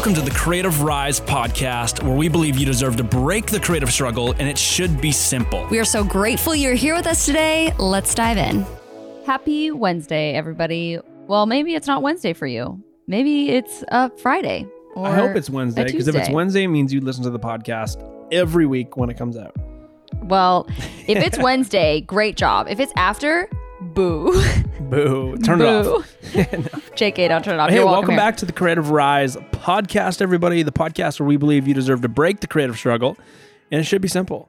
Welcome to the Creative Rise podcast, where we believe you deserve to break the creative struggle and it should be simple. We are so grateful you're here with us today. Let's dive in. Happy Wednesday, everybody. Well, maybe it's not Wednesday for you. Maybe it's a Friday. Or I hope it's Wednesday because if it's Wednesday, it means you listen to the podcast every week when it comes out. Well, if it's Wednesday, great job. If it's after, boo. Boo. Turn it Boo. off. JK, don't turn it off. Hey, You're welcome here. back to the Creative Rise podcast, everybody. The podcast where we believe you deserve to break the creative struggle, and it should be simple.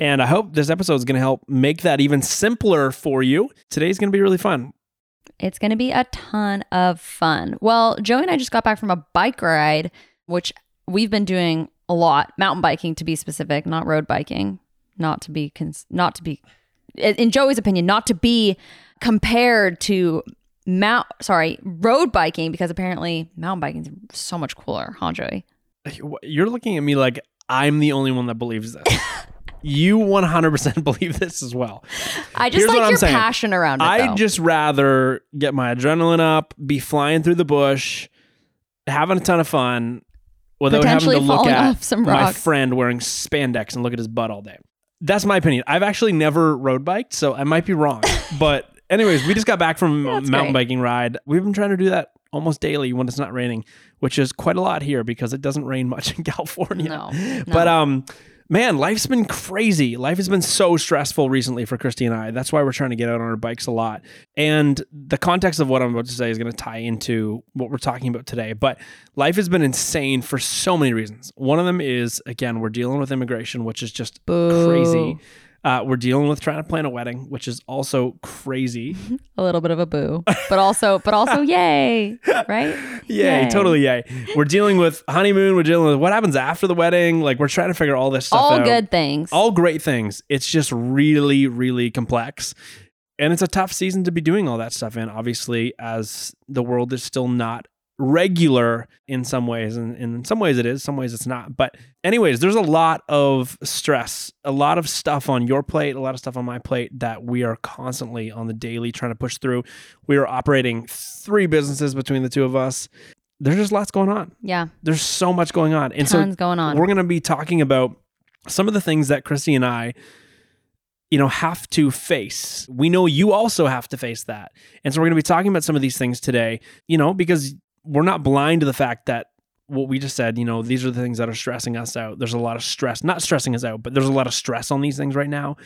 And I hope this episode is going to help make that even simpler for you. Today's going to be really fun. It's going to be a ton of fun. Well, Joey and I just got back from a bike ride, which we've been doing a lot. Mountain biking, to be specific, not road biking. Not to be, cons- not to be, in Joey's opinion, not to be compared to mount. Sorry, road biking because apparently mountain biking is so much cooler, huh, Joey? You're looking at me like I'm the only one that believes this. you 100% believe this as well. I just Here's like your saying. passion around it. I'd though. just rather get my adrenaline up, be flying through the bush, having a ton of fun without having to look at my friend wearing spandex and look at his butt all day. That's my opinion. I've actually never road biked, so I might be wrong. but anyways, we just got back from a That's mountain great. biking ride. We've been trying to do that almost daily when it's not raining, which is quite a lot here because it doesn't rain much in California. No, But um man, life's been crazy. Life has been so stressful recently for Christy and I. That's why we're trying to get out on our bikes a lot. And the context of what I'm about to say is going to tie into what we're talking about today. But life has been insane for so many reasons. One of them is again, we're dealing with immigration, which is just Boo. crazy. Uh, we're dealing with trying to plan a wedding, which is also crazy. a little bit of a boo, but also, but also, yay, right? Yay, Yay. totally yay. We're dealing with honeymoon. We're dealing with what happens after the wedding. Like we're trying to figure all this stuff All out. good things. all great things. It's just really, really complex. And it's a tough season to be doing all that stuff in, obviously, as the world is still not regular in some ways. And, in some ways it is, some ways it's not. But, anyways, there's a lot of stress, a lot of stuff on your plate, a lot of stuff on my plate that we are constantly on the daily trying to push through. We are operating three businesses between the two of us. There's just lots going on. yeah, There's so much going on. And so going on. we're going to be talking about some of the things that Christy and I, you know, have to face. We know you also have to face that. And so we're going to be talking about some of these things today, you know, because we're not blind to the fact that what we just said, you know, these are the things that are stressing us out. There's a lot of stress, not stressing us out, but there's a lot of stress on these things right now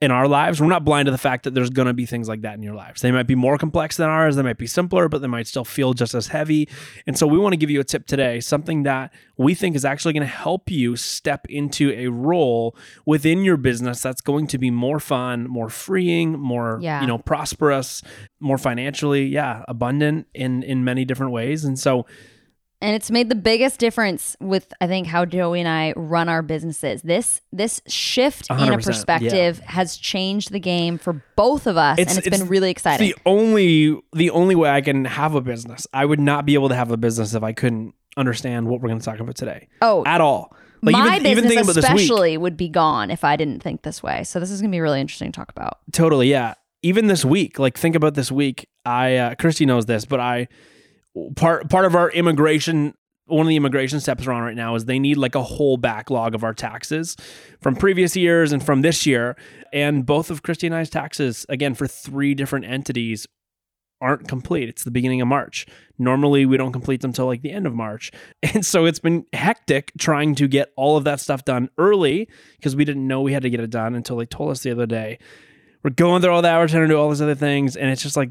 in our lives. We're not blind to the fact that there's going to be things like that in your lives. They might be more complex than ours, they might be simpler, but they might still feel just as heavy. And so we want to give you a tip today, something that we think is actually going to help you step into a role within your business that's going to be more fun, more freeing, more, Yeah. you know, prosperous, more financially, yeah, abundant in in many different ways. And so and it's made the biggest difference with I think how Joey and I run our businesses. This this shift in a 100%, perspective has changed the game for both of us, It's- and it's it's been really exciting. the only the only way I can have a business, I would not be able to have a business if I couldn't understand what we're going to talk about today oh, at all. my even, even business thinking about this week, especially would be gone if I didn't think this way. So this is gonna be really interesting to talk about. totally, yeah. Even this week, like think about this week. I uh, Christy knows this, but I part part of our immigration. One of the immigration steps we're on right now is they need like a whole backlog of our taxes from previous years and from this year. And both of Christy and I's taxes, again, for three different entities, aren't complete. It's the beginning of March. Normally, we don't complete them till like the end of March. And so it's been hectic trying to get all of that stuff done early because we didn't know we had to get it done until they told us the other day. We're going through all that, we're trying to do all these other things. And it's just like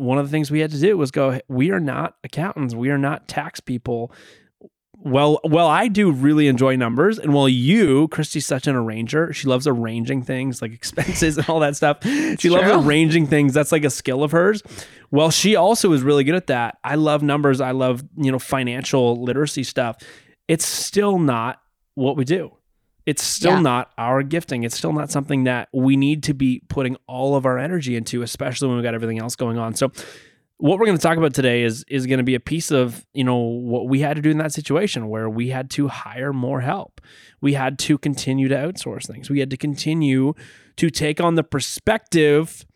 one of the things we had to do was go, we are not accountants, we are not tax people. Well, well, I do really enjoy numbers, and while you, Christy's such an arranger, she loves arranging things like expenses and all that stuff. she loves arranging things. That's like a skill of hers. Well, she also is really good at that. I love numbers. I love you know financial literacy stuff. It's still not what we do. It's still Yeah. not our gifting. It's still not something that we need to be putting all of our energy into, especially when we've got everything else going on. So what we're going to talk about today is is going to be a piece of you know what we had to do in that situation where we had to hire more help we had to continue to outsource things we had to continue to take on the perspective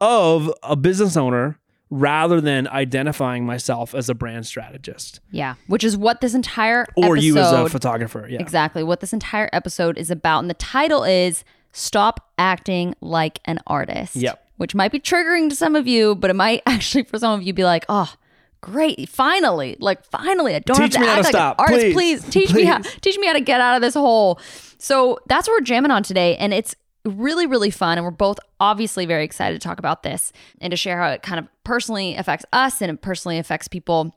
of a business owner rather than identifying myself as a brand strategist Yeah. Which is what this entire or episode, you as a photographer. Yeah. exactly what this entire episode is about. And the title is Stop Acting Like an Artist. Yep. Which might be triggering to some of you, but it might actually for some of you be like, oh, great, finally. Like finally. I don't Teach have to act to like stop, an artist. please. Please teach me how Please. teach me how to get out of this hole. So that's what we're jamming on today. And it's really, really fun. And we're both obviously very excited to talk about this and to share how it kind of personally affects us and it personally affects people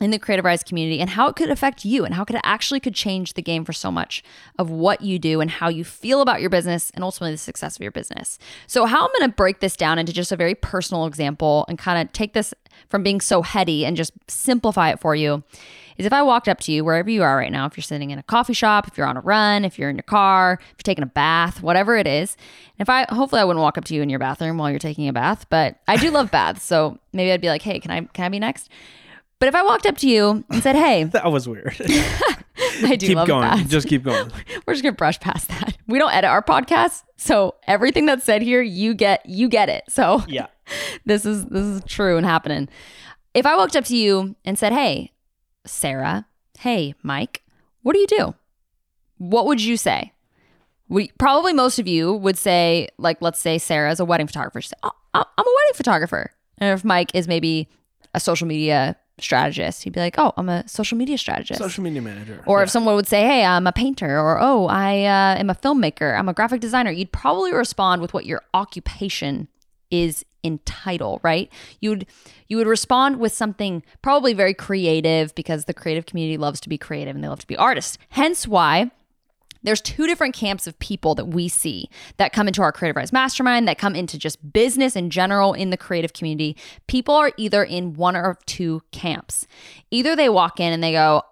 in the creative rise community and how it could affect you and how it actually could change the game for so much of what you do and how you feel about your business and ultimately the success of your business. So how I'm going to break this down into just a very personal example and kind of take this from being so heady and just simplify it for you is if I walked up to you wherever you are right now, if you're sitting in a coffee shop, if you're on a run, if you're in your car, if you're taking a bath, whatever it is. If I hopefully I wouldn't walk up to you in your bathroom while you're taking a bath, but I do love baths, so maybe I'd be like, "Hey, can I can I be next?" But if I walked up to you and said, "Hey, That was weird. I do keep love going. baths," Just keep going. we're just gonna brush past that. We don't edit our podcast, so everything that's said here, you get you get it. So Yeah. this is this is true and happening. If I walked up to you and said, "Hey, Sarah, hey, Mike, what do you do?" What would you say? We probably most of you would say, like, let's say Sarah is a wedding photographer. She'd say, oh, I'm a wedding photographer. And if Mike is maybe a social media strategist, he'd be like, oh, I'm a social media strategist. Social media manager. Or Yeah. if someone would say, "Hey, I'm a painter," or "Oh, I uh, am a filmmaker. I'm a graphic designer," you'd probably respond with what your occupation is in title, right? You would you would respond with something probably very creative because the creative community loves to be creative and they love to be artists. Hence why there's two different camps of people that we see that come into our creative rise mastermind that come into just business in general in the creative community. People are either in one or two camps. Either they walk in and they go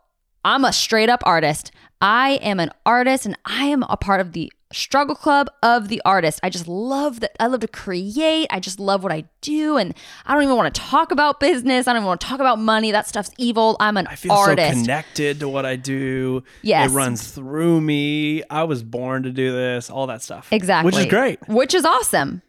i'm a straight up artist. I am an artist and i am a part of the struggle club of the artist i just love that i love to create i just love what i do and i don't even want to talk about business i don't even want to talk about money that stuff's evil i'm an I feel artist so connected to what I do. Yes. It runs through me. I was born to do this, all that stuff. Exactly. Which is great. Which is awesome.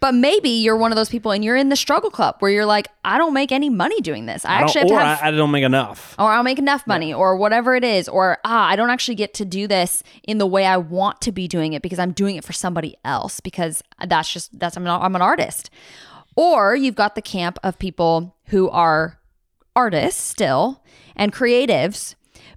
But maybe you're one of those people and you're in the struggle club where you're like, I don't make any money doing this. I, I actually have or to have, I, I don't make enough. or I'll make enough money or whatever it is. Or, ah, I don't actually get to do this in the way I want to be doing it because I'm doing it for somebody else because that's just, that's, I'm, not, I'm an artist. Or you've got the camp of people who are artists still and creatives,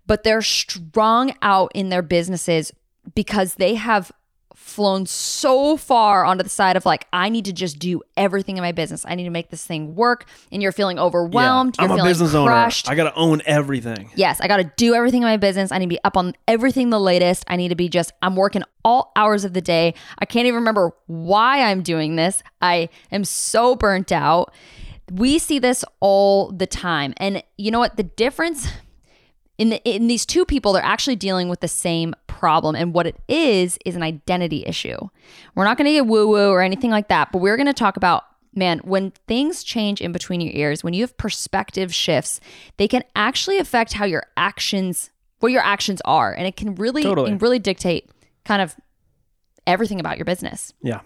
but they're strong out in their businesses because they have flown so far onto the side of like, I need to just do everything in my business. I need to make this thing work. And you're feeling overwhelmed. I'm you're a feeling business crushed. owner. I got to own everything. Yes, I got to do everything in my business. I need to be up on everything the latest. I need to be just, I'm working all hours of the day. I can't even remember why I'm doing this. I am so burnt out. We see this all the time. And you know what? The difference in the, in these two people, they're actually dealing with the same problem. And what it is, is an identity issue. We're not going to get woo woo or anything like that, but we're going to talk about man, when things change in between your ears, when you have perspective shifts, they can actually affect how your actions, what your actions are. And it can really, Totally. and really dictate kind of everything about your business Yeah.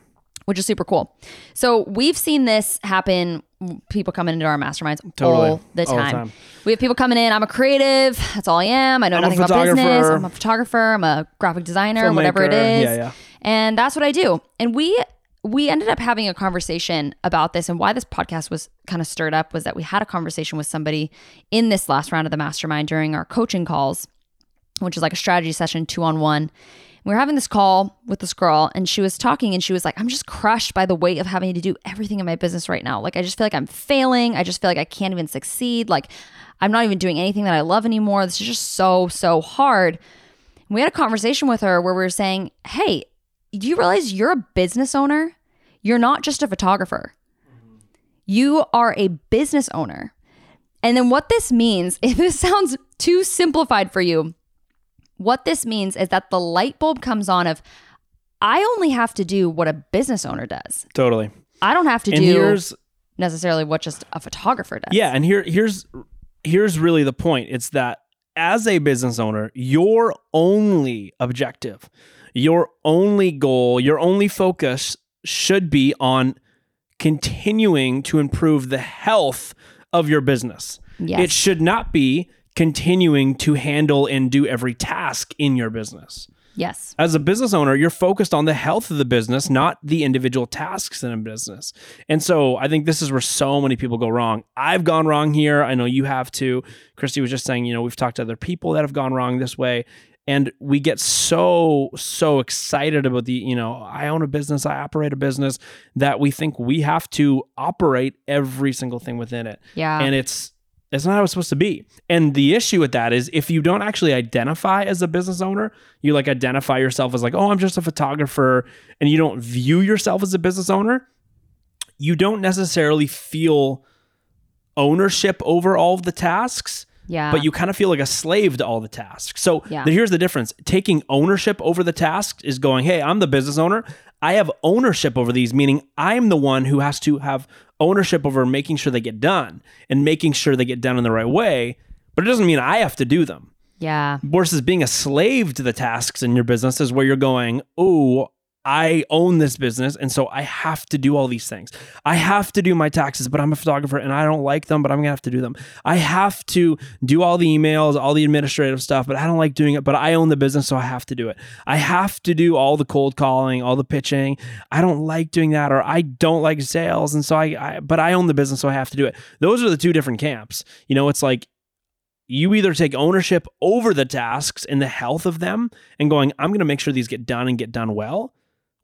which is super cool. So we've seen this happen. People coming into our masterminds Totally. all the All the time. We have people coming in. I'm a creative. That's all I am. I know I'm nothing about business. I'm a photographer. I'm a graphic designer. Whatever it is, Yeah, yeah. And that's what I do. And we we ended up having a conversation about this and why this podcast was kind of stirred up was that we had a conversation with somebody in this last round of the mastermind during our coaching calls which is like a strategy session two on one. We were having this call with this girl, and she was talking, and she was like, I'm just crushed by the weight of having to do everything in my business right now. Like, I just feel like I'm failing. I just feel like I can't even succeed. Like, I'm not even doing anything that I love anymore. This is just so, so hard. And we had a conversation with her where we were saying, Hey, do you realize you're a business owner? You're not just a photographer, you are a business owner. And then what this means, if this sounds too simplified for you, what this means is that the light bulb comes on of I only have to do what a business owner does. Totally. I don't have to And do necessarily what just a photographer does. yeah, and here here's here's really the point. It's that as a business owner, your only objective, your only goal, your only focus should be on continuing to improve the health of your business. Yes. It should not be continuing to handle and do every task in your business. Yes. As a business owner, you're focused on the health of the business, not the individual tasks in a business. And so I think this is where so many people go wrong. I've gone wrong here. I know you have too. Christy was just saying, you know, we've talked to other people that have gone wrong this way. And we get so, so excited about the, you know, I own a business, I operate a business that we think we have to operate every single thing within it. Yeah. And it's, it's not how it's supposed to be. And the issue with that is if you don't actually identify as a business owner, you like identify yourself as like, oh, I'm just a photographer, and you don't view yourself as a business owner, you don't necessarily feel ownership over all of the tasks, yeah. but you kind of feel like a slave to all the tasks. So Yeah. here's the difference taking ownership over the tasks is going, hey, I'm the business owner. I have ownership over these, meaning I'm the one who has to have ownership over making sure they get done and making sure they get done in the right way. But it doesn't mean I have to do them. yeah. Versus being a slave to the tasks in your business is where you're going, oh, I own this business. And so I have to do all these things. I have to do my taxes, but I'm a photographer and I don't like them, but I'm going to have to do them. I have to do all the emails, all the administrative stuff, but I don't like doing it, but I own the business, so I have to do it. I have to do all the cold calling, all the pitching. I don't like doing that, or I don't like sales. And so I, I but I own the business, so I have to do it. Those are the two different camps. You know, it's like, you either take ownership over the tasks and the health of them and going, I'm going to make sure these get done and get done well,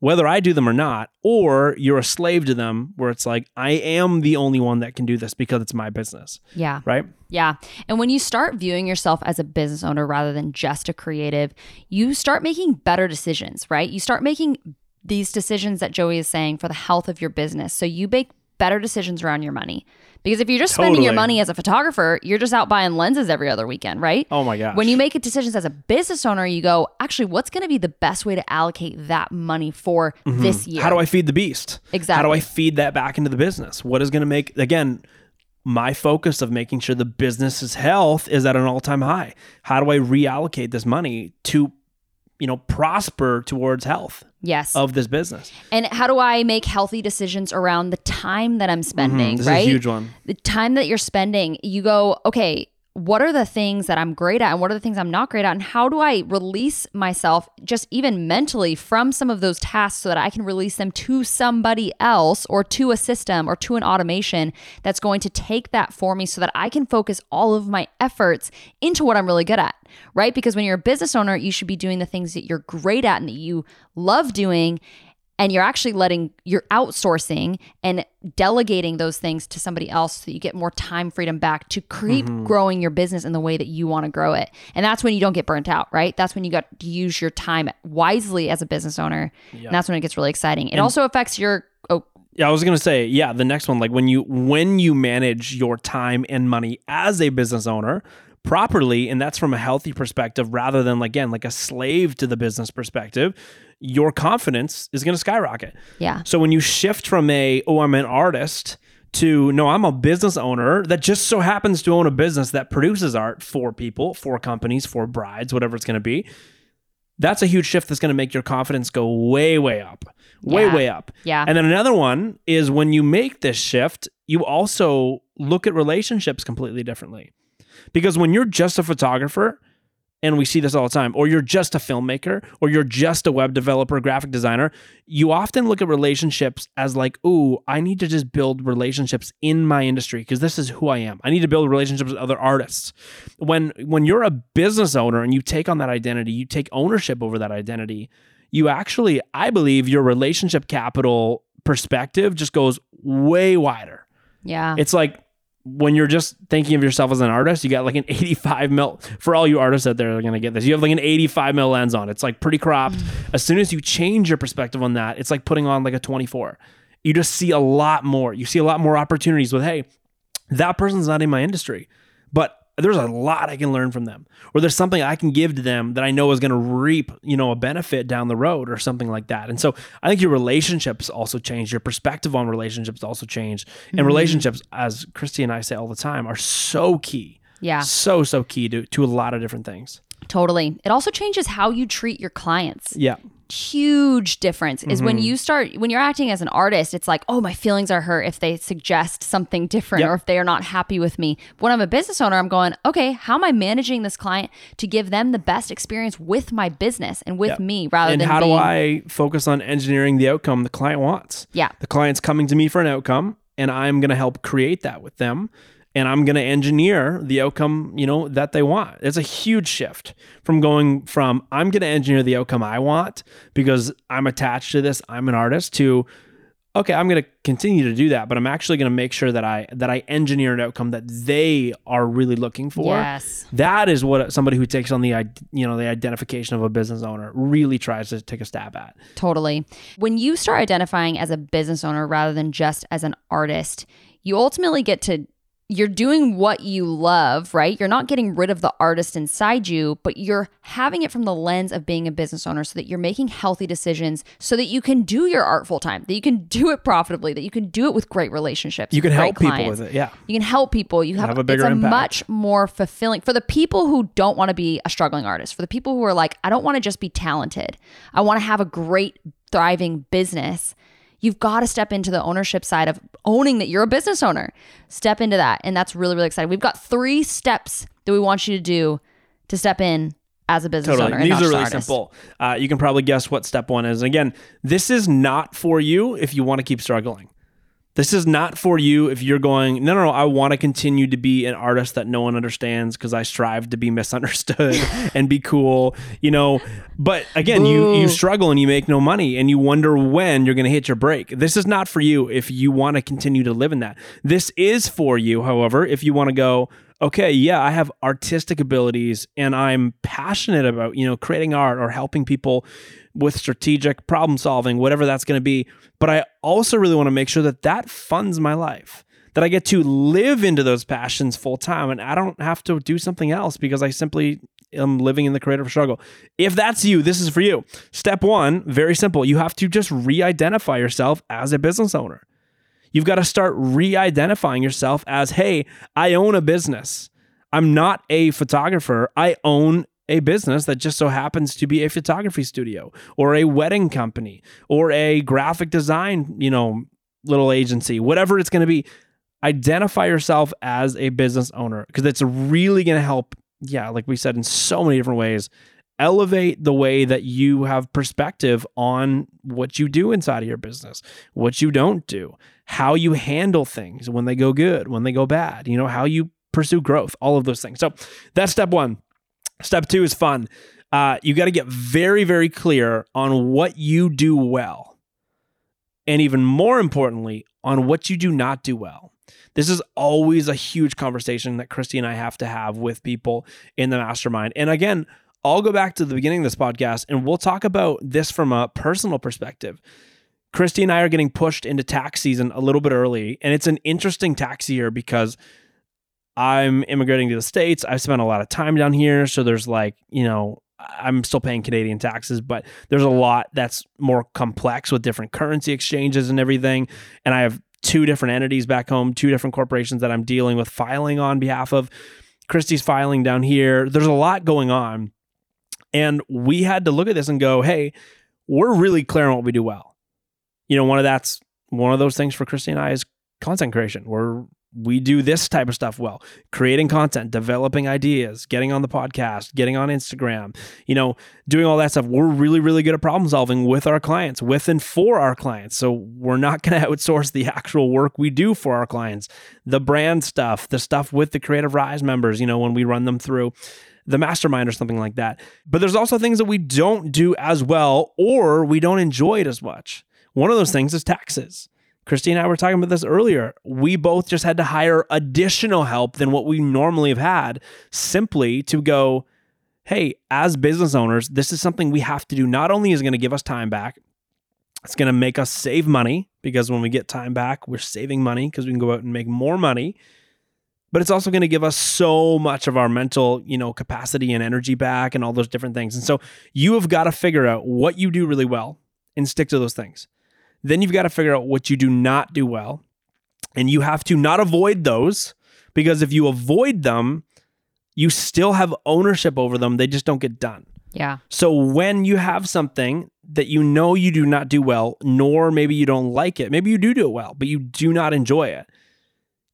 whether I do them or not, or you're a slave to them where it's like, I am the only one that can do this because it's my business, Yeah. right? Yeah. And when you start viewing yourself as a business owner rather than just a creative, you start making better decisions, right? You start making these decisions that Joey is saying for the health of your business. So you make better decisions around your money. Because if you're just spending your money as a photographer, you're just out buying lenses every other weekend, right? Oh my gosh. When you make decisions as a business owner, you go, actually, what's going to be the best way to allocate that money for this year? Mm-hmm. How do I feed the beast? Exactly. How do I feed that back into the business? What is going to make, again, my focus of making sure the business's health is at an all time high? How do I reallocate this money to, you know, prosper towards health Yes. of this business? And how do I make healthy decisions around the time that I'm spending, Mm-hmm. This right? is a huge one. The time that you're spending, you go, okay, what are the things that I'm great at and what are the things I'm not great at? And how do I release myself just even mentally from some of those tasks so that I can release them to somebody else or to a system or to an automation that's going to take that for me so that I can focus all of my efforts into what I'm really good at, right? Because when you're a business owner, you should be doing the things that you're great at and that you love doing and you're actually letting you're outsourcing and delegating those things to somebody else so that you get more time freedom back to keep mm-hmm. growing your business in the way that you want to grow it. And that's when you don't get burnt out right? That's when you got to use your time wisely as a business owner and that's when it gets really exciting. It also affects your oh. Yeah, I was gonna say, yeah, the next one, like when you when you manage your time and money as a business owner properly, and that's from a healthy perspective rather than again like a slave to the business perspective, your confidence is gonna skyrocket. yeah So when you shift from a oh I'm an artist to no I'm a business owner that just so happens to own a business that produces art for people, for companies, for brides, whatever it's gonna be. That's a huge shift that's going to make your confidence go way, way up, way, Yeah. way up. Yeah. And then another one is when you make this shift, you also look at relationships completely differently. Because when you're just a photographer, and we see this all the time, or you're just a filmmaker, or you're just a web developer, graphic designer, you often look at relationships as like, ooh, I need to just build relationships in my industry because this is who I am. I need to build relationships with other artists. When when you're a business owner and you take on that identity, you take ownership over that identity, you actually, I believe, your relationship capital perspective just goes way wider. yeah It's like when you're just thinking of yourself as an artist, you got like an 85 mil. For all you artists out there that are gonna get this, you have like an 85 mil lens on. It's like pretty cropped. Mm. As soon as you change your perspective on that, it's like putting on like a 24. You just see a lot more. You see a lot more opportunities with, hey, that person's not in my industry, but there's a lot I can learn from them, or there's something I can give to them that I know is going to reap, you know, a benefit down the road, or something like that. And so I think your relationships also change, your perspective on relationships also change, and mm-hmm. relationships, as Christy and I say all the time, are so key, yeah. So so key to to a lot of different things. totally. It also changes how you treat your clients. Yeah, huge difference is Mm-hmm. when you start when you're acting as an artist it's like oh my feelings are hurt if they suggest something different Yep. or if they are not happy with me when i'm a business owner i'm going okay how am i managing this client to give them the best experience with my business and with Yep. me rather and than how do I focus on engineering the outcome the client wants? yeah The client's coming to me for an outcome, and I'm going to help create that with them. And I'm going to engineer the outcome, you know, that they want. It's a huge shift from going from I'm going to engineer the outcome I want because I'm attached to this, I'm an artist to okay, I'm going to continue to do that, but I'm actually going to make sure that I that I engineer an outcome that they are really looking for. yes That is what somebody who takes on the you know the identification of a business owner really tries to take a stab at. Totally. When you start identifying as a business owner rather than just as an artist, you ultimately get to you're doing what you love, right? You're not getting rid of the artist inside you, but you're having it from the lens of being a business owner so that you're making healthy decisions so that you can do your art full time, that you can do it profitably, that you can do it with great relationships. You can help people with it, yeah. You can help people. You have, Have a bigger it's a impact. much more fulfilling for the people who don't want to be a struggling artist. For the people who are like, I don't want to just be talented. I want to have a great thriving business. You've got to step into the ownership side of owning that you're a business owner. Step into that, and that's really really exciting. We've got three steps that we want you to do to step in as a business Totally. owner. and These are really simple. Uh, you can probably guess what step one is. And Again, this is not for you if you want to keep struggling. This is not for you if you're going, no, no, no, I want to continue to be an artist that no one understands because I strive to be misunderstood and be cool, you know. But again, you you struggle and you make no money and you wonder when you're going to hit your break. This is not for you if you want to continue to live in that. This is for you, however, if you want to go, okay, yeah, I have artistic abilities and I'm passionate about, you know, creating art or helping people with strategic problem solving, whatever that's going to be. But I also really want to make sure that that funds my life, that I get to live into those passions full time and I don't have to do something else because I simply am living in the creative struggle. If that's you, this is for you. Step one, very simple. You have to just re identify yourself as a business owner. You've got to start re identifying yourself as, hey, I own a business. I'm not a photographer. I own a business that just so happens to be a photography studio or a wedding company or a graphic design, you know, little agency, whatever it's going to be. Identify yourself as a business owner because it's really going to help. Yeah, like we said, in so many different ways, elevate the way that you have perspective on what you do inside of your business, what you don't do, how you handle things when they go good, when they go bad, you know, how you pursue growth, all of those things. So that's step one. Step two is fun. Uh, you got to get very, very clear on what you do well. And even more importantly, on what you do not do well. This is always a huge conversation that Christy and I have to have with people in the mastermind. And again, I'll go back to the beginning of this podcast and we'll talk about this from a personal perspective. Christy and I are getting pushed into tax season a little bit early, and it's an interesting tax year because I'm immigrating to the States. I've spent a lot of time down here. So there's like, you know, I'm still paying Canadian taxes, but there's a lot that's more complex with different currency exchanges and everything. And I have two different entities back home, two different corporations that I'm dealing with filing on behalf of. Christy's filing down here. There's a lot going on. And we had to look at this and go, hey, we're really clear on what we do well. You know, one of that's one of those things for Christy and I is content creation. We're we do this type of stuff well creating content developing ideas getting on the podcast getting on instagram you know doing all that stuff. We're really really good at problem solving with our clients with and for our clients. So we're not going to outsource the actual work we do for our clients. The brand stuff the stuff with the creative rise members you know when we run them through the mastermind or something like that. But there's also things that we don't do as well or we don't enjoy it as much one of those things is taxes Christy and I were talking about this earlier. We both just had to hire additional help than what we normally have had simply to go, hey, as business owners, this is something we have to do. Not only is it going to give us time back, it's going to make us save money because when we get time back, we're saving money because we can go out and make more money. But it's also going to give us so much of our mental, you know, capacity and energy back and all those different things. And so you have got to figure out what you do really well and stick to those things. Then you've got to figure out what you do not do well. And you have to not avoid those because if you avoid them, you still have ownership over them. They just don't get done. Yeah. So when you have something that you know you do not do well, nor maybe you don't like it. Maybe you do do it well, but you do not enjoy it.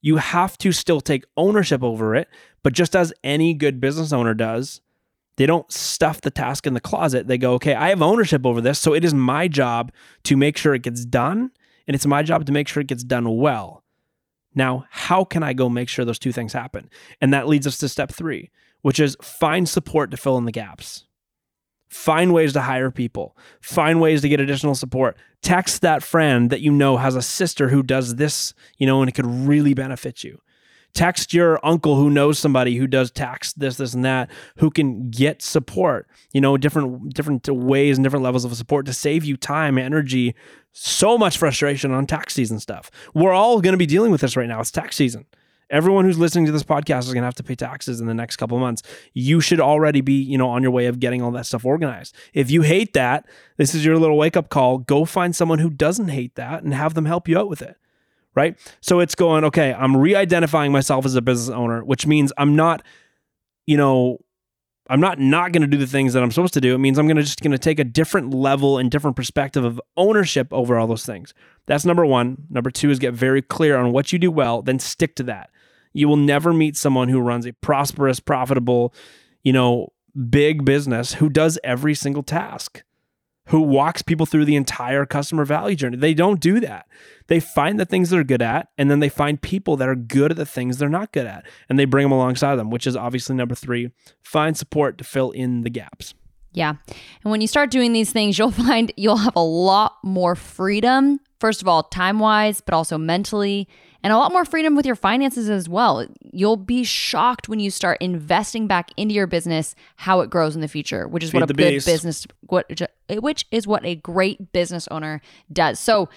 You have to still take ownership over it. But just as any good business owner does, they don't stuff the task in the closet. They go, okay, I have ownership over this. So it is my job to make sure it gets done. And it's my job to make sure it gets done well. Now, how can I go make sure those two things happen? And that leads us to step three, which is find support to fill in the gaps. Find ways to hire people. Find ways to get additional support. Text that friend that you know has a sister who does this, you know, and it could really benefit you. Text your uncle who knows somebody who does tax this, this, and that, who can get support, you know, different different ways and different levels of support to save you time, energy, so much frustration on tax season stuff. We're all going to be dealing with this right now. It's tax season. Everyone who's listening to this podcast is going to have to pay taxes in the next couple months. You should already be, you know, on your way of getting all that stuff organized. If you hate that, this is your little wake up call. Go find someone who doesn't hate that and have them help you out with it. Right? So it's going, okay, I'm re-identifying myself as a business owner, which means I'm not, you know, I'm not not going to do the things that I'm supposed to do. It means I'm going to just going to take a different level and different perspective of ownership over all those things. That's number 1. Number 2 is get very clear on what you do well, then stick to that. You will never meet someone who runs a prosperous, profitable, you know, big business who does every single task, who walks people through the entire customer value journey. They don't do that. They find the things they're good at, and then they find people that are good at the things they're not good at, and they bring them alongside them, which is obviously number three. Find support to fill in the gaps. Yeah. And when you start doing these things, you'll find you'll have a lot more freedom, first of all, time wise, but also mentally and a lot more freedom with your finances as well. You'll be shocked when you start investing back into your business how it grows in the future, which is Feed what a good beast. business what which is what a great business owner does. So,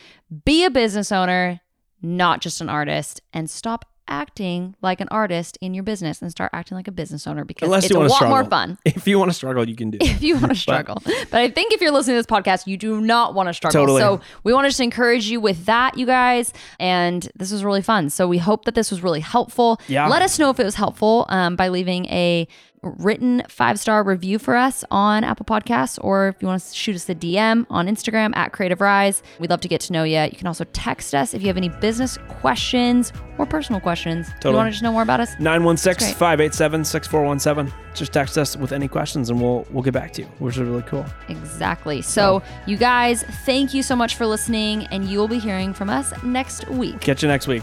be a business owner, not just an artist, and stop acting like an artist in your business and start acting like a business owner because Unless it's you a lot struggle. more fun If you want to struggle, you can do. it. if you want to struggle. but I think if you're listening to this podcast, you do not want to struggle. Totally. So we want to just encourage you with that, you guys. And this was really fun. So we hope that this was really helpful. Yeah. Let us know if it was helpful um, by leaving a written five star review for us on Apple Podcasts, or if you want to shoot us a DM on Instagram at Creative Rise. We'd love to get to know you. You can also text us if you have any business questions or personal questions. Totally. You want to just know more about us? 916 587 6417. Just text us with any questions and we'll we'll get back to you, which is really cool. Exactly. So, you guys, thank you so much for listening, and you will be hearing from us next week. Catch you next week.